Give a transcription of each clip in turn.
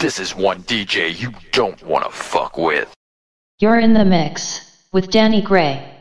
This is one DJ you don't want to fuck with. You're in the mix with Danny Gray.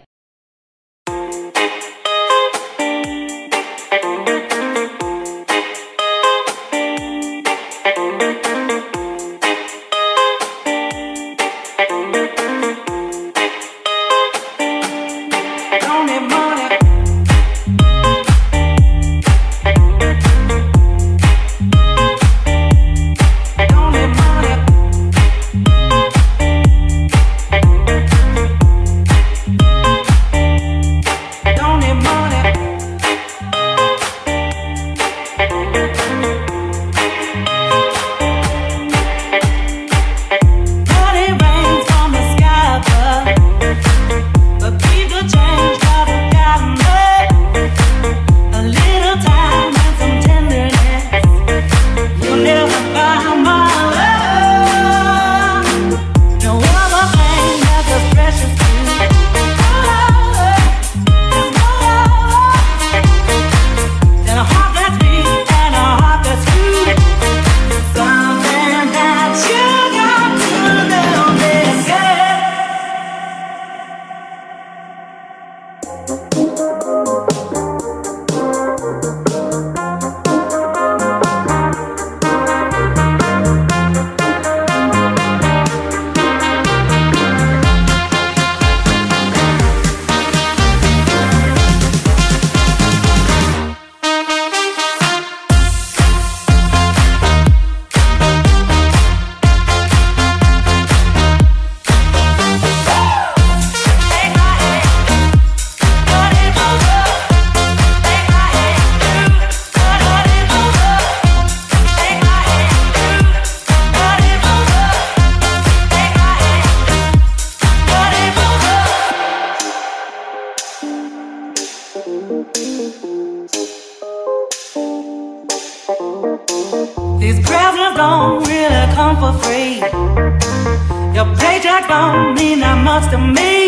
from mean I must admit.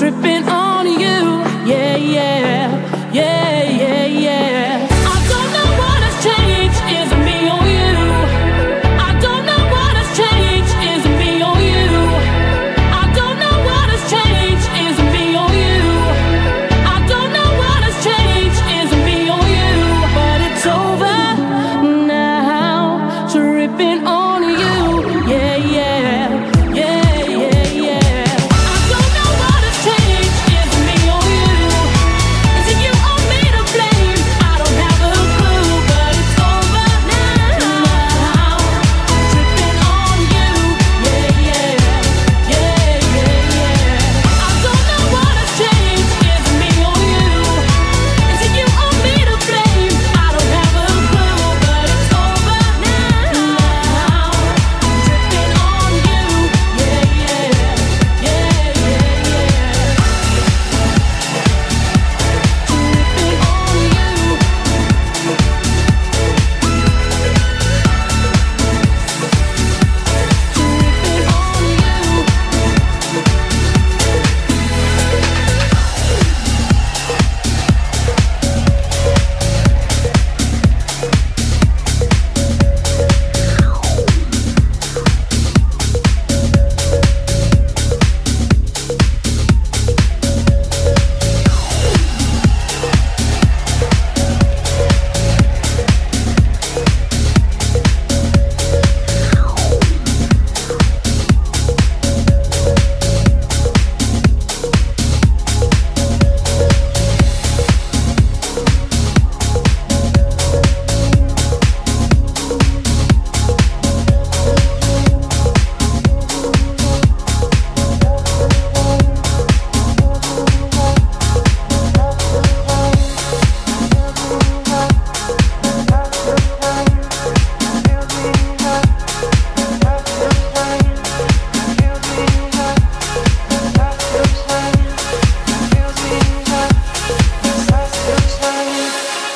tripping.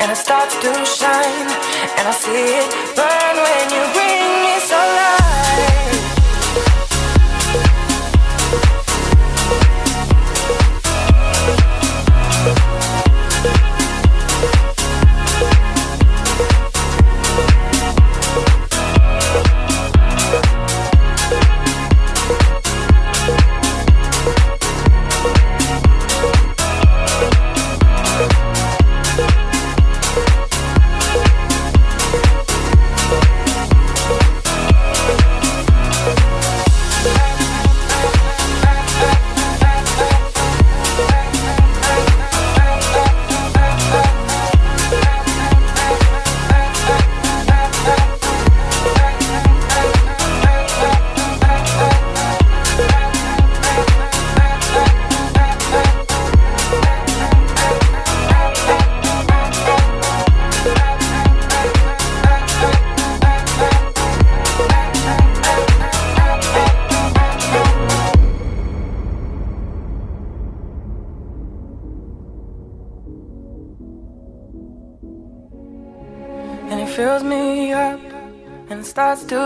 and it starts to shine, and I see it burn when you bring me so and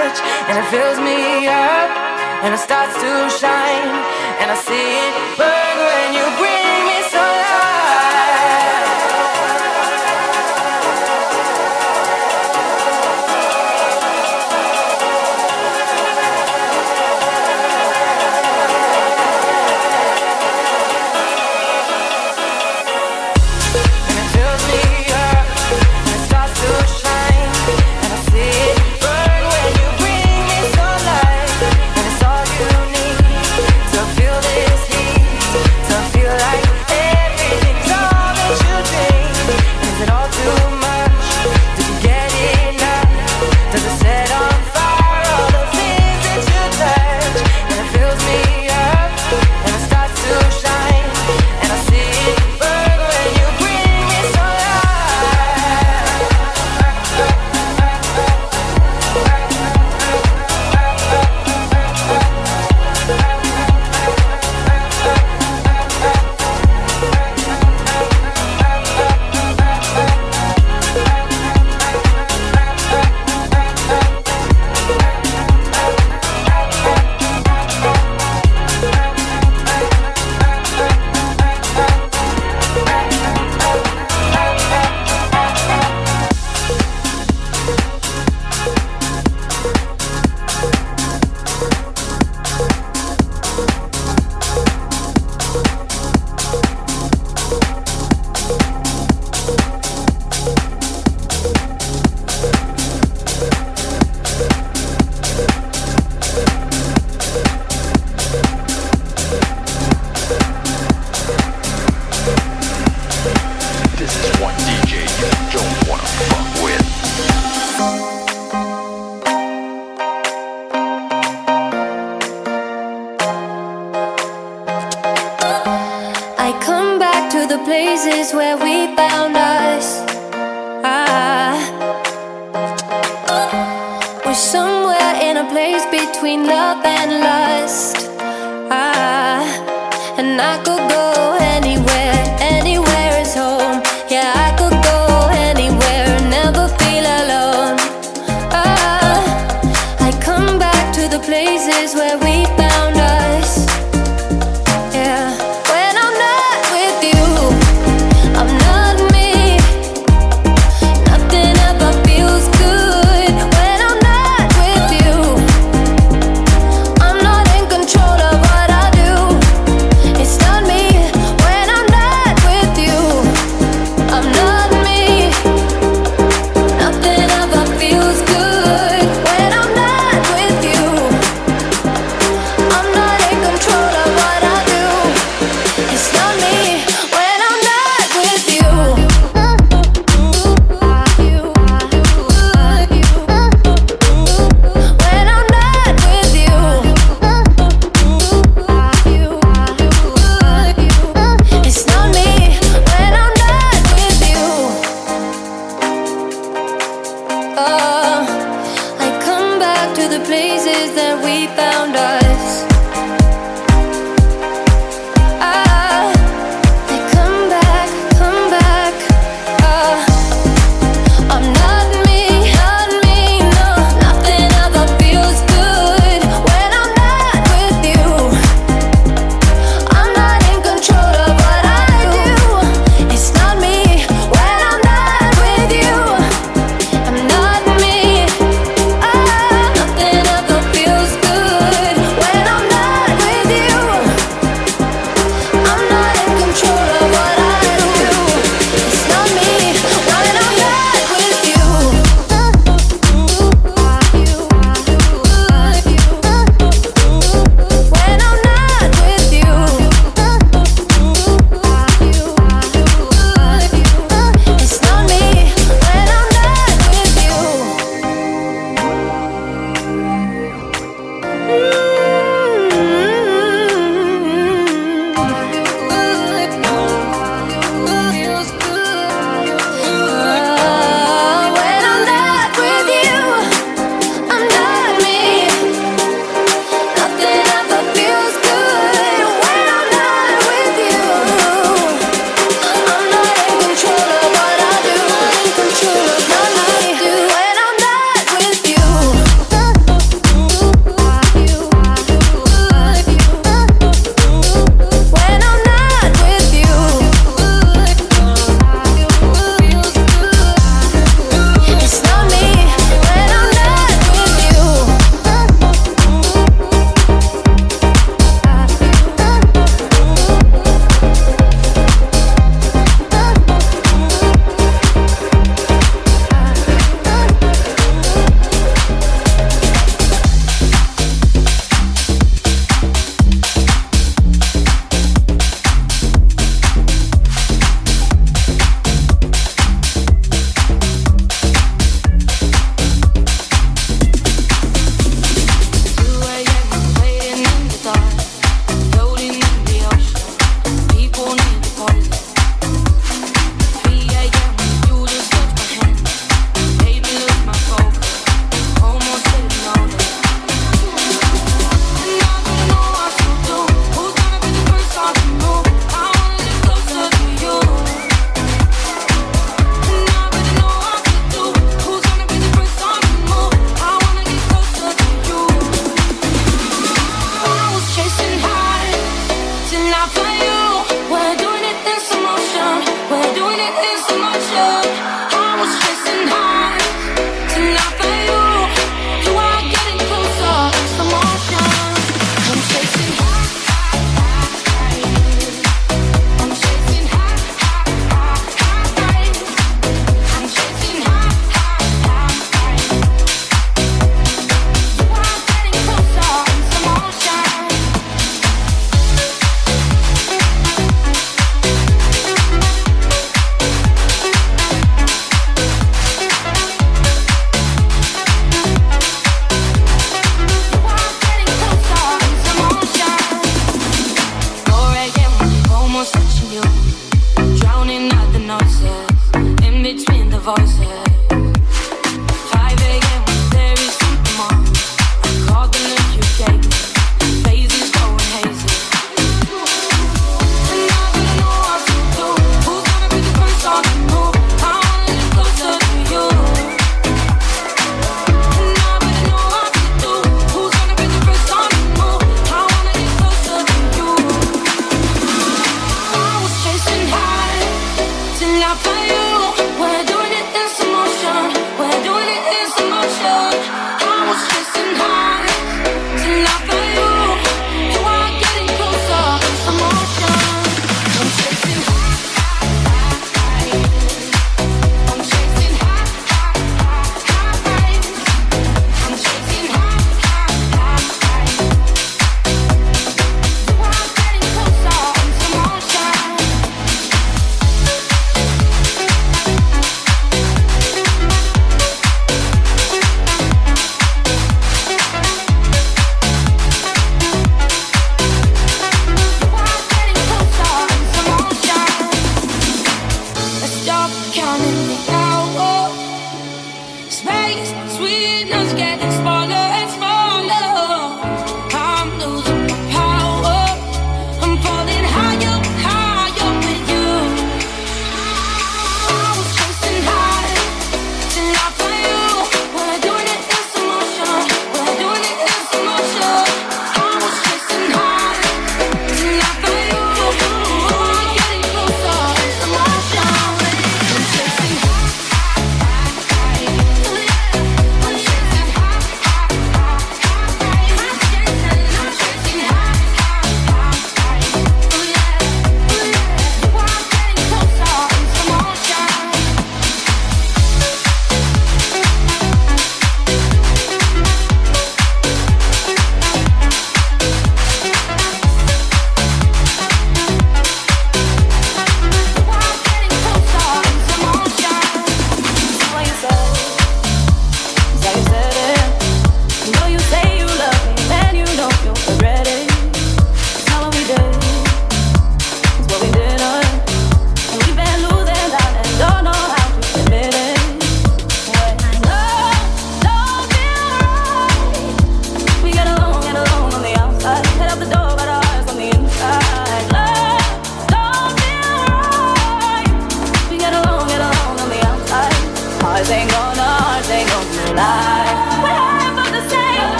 and it fills me up and it starts to shine and I see it places where we found us.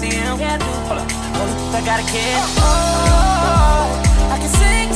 goddamn. Hold up, hold up, I gotta get Oh, I can sing.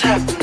Happening.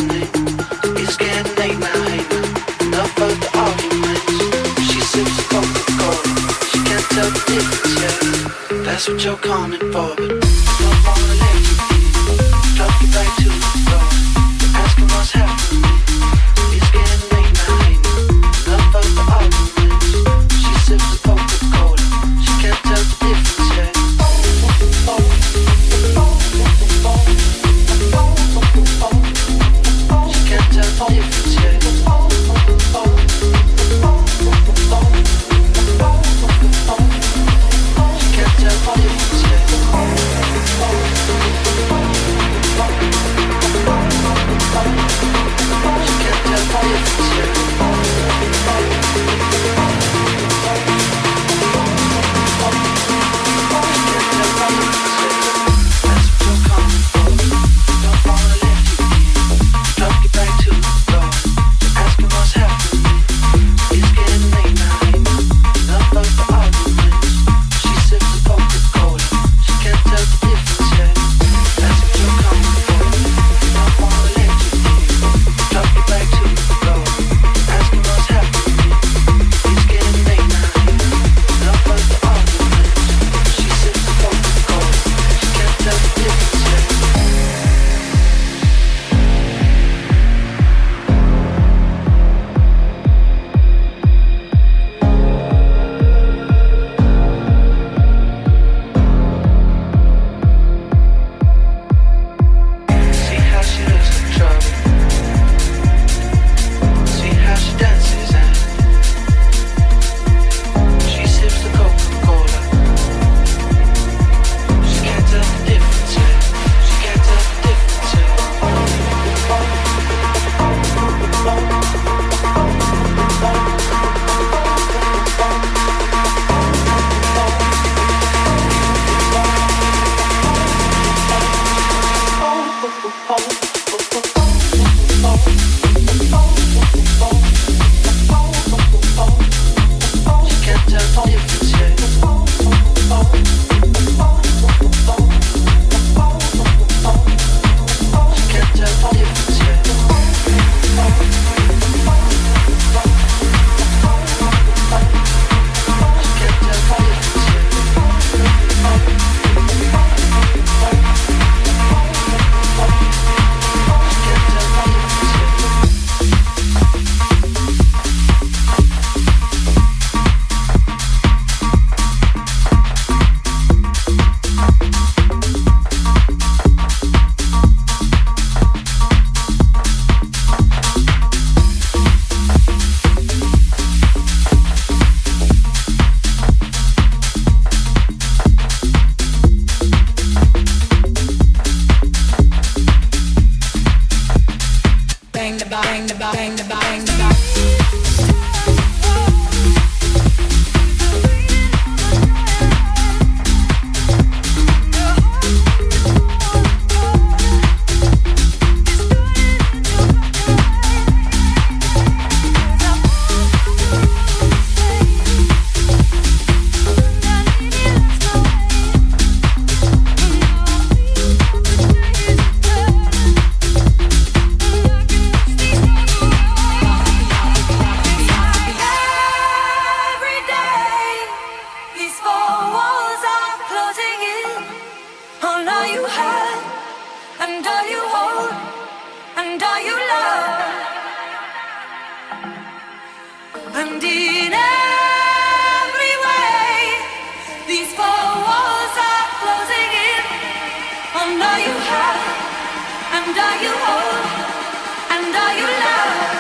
And all you hold, and all you love.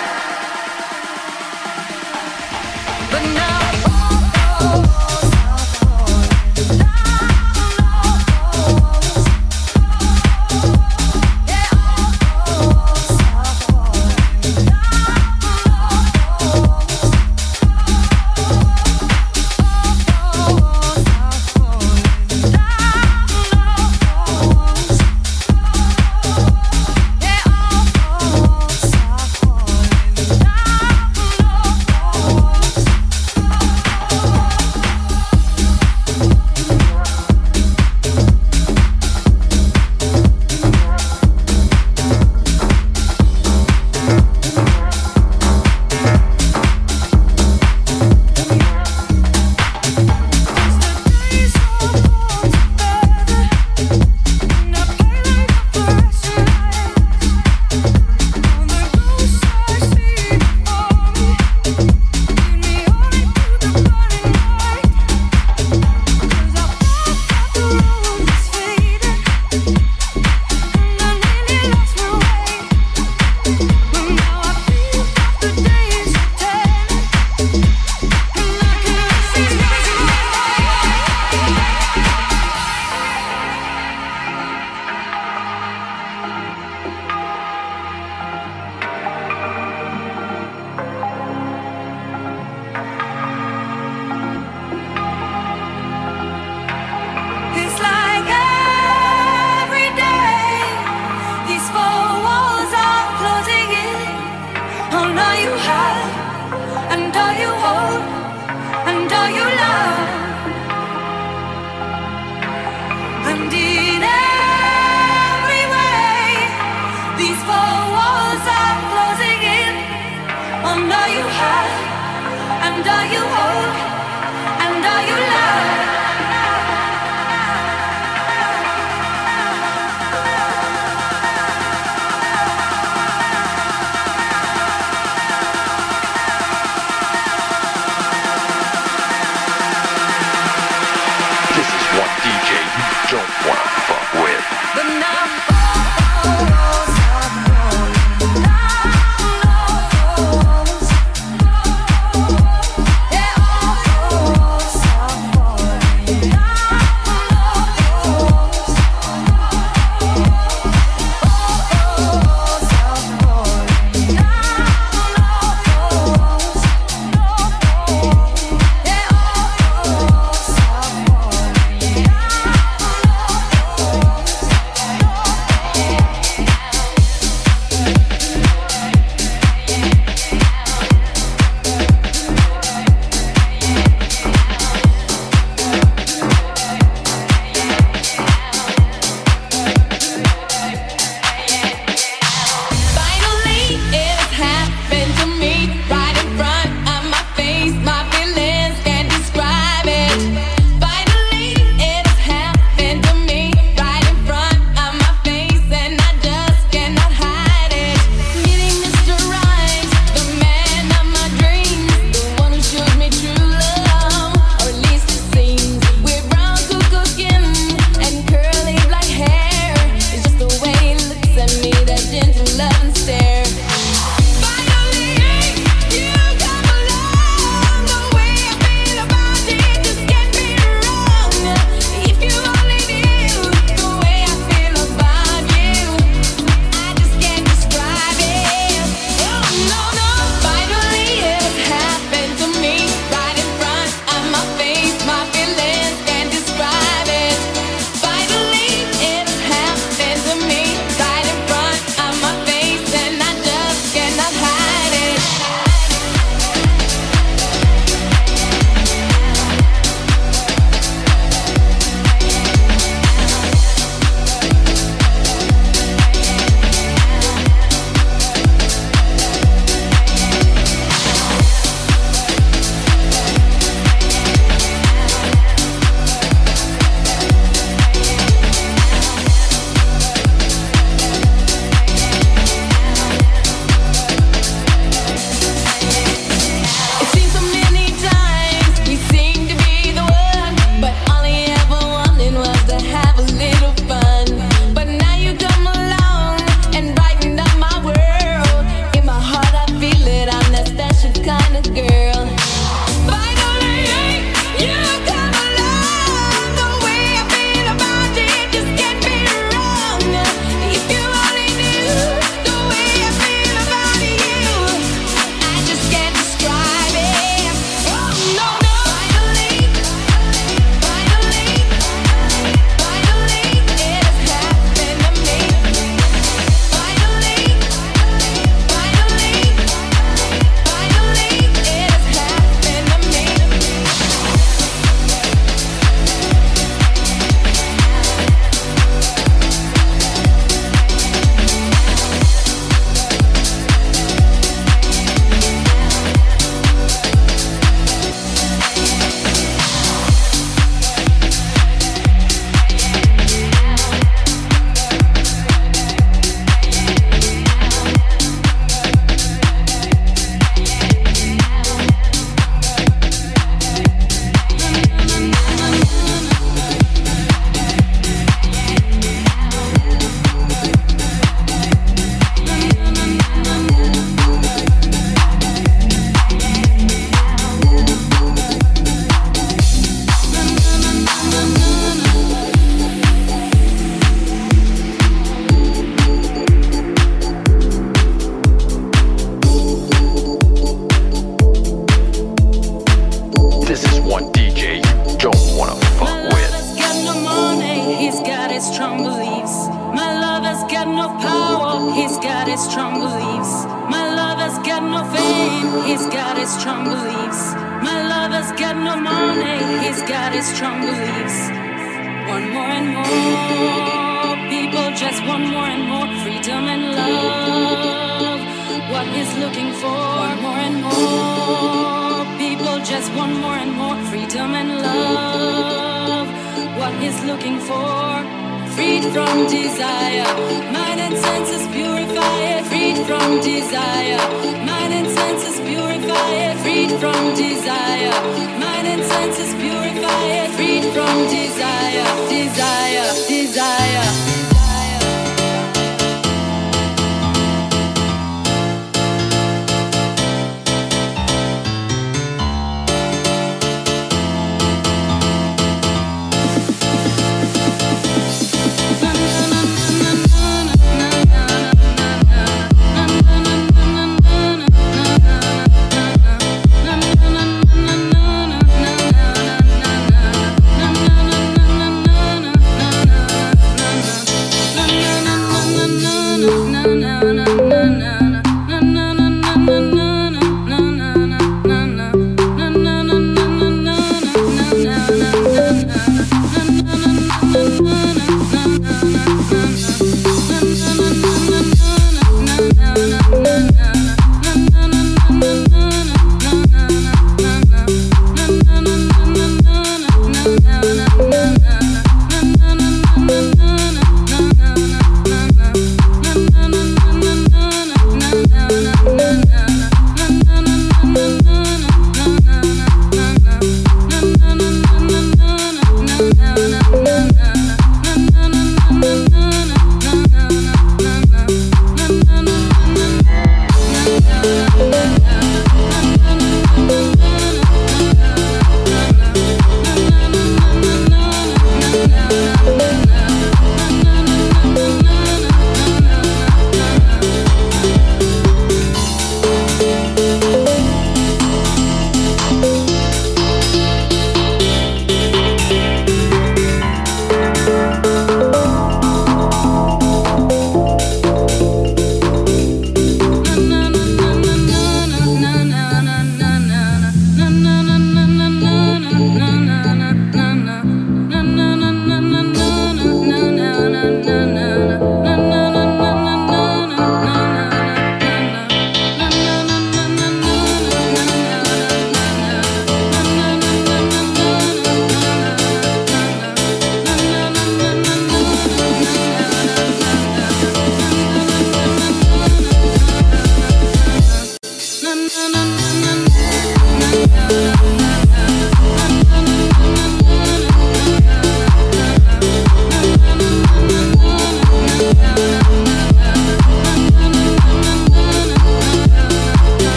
is looking for. More and more people just want more and more freedom and love. What is looking for? Freed from desire, mind and senses purify it. Freed from desire, mind and senses purify it. Freed from desire, mind and senses purify it. Freed from desire, desire, desire.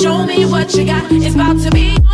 Show me what you got. It's about to be.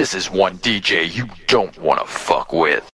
This is one DJ you don't want to fuck with.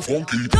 funky.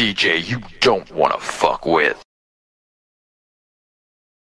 DJ, you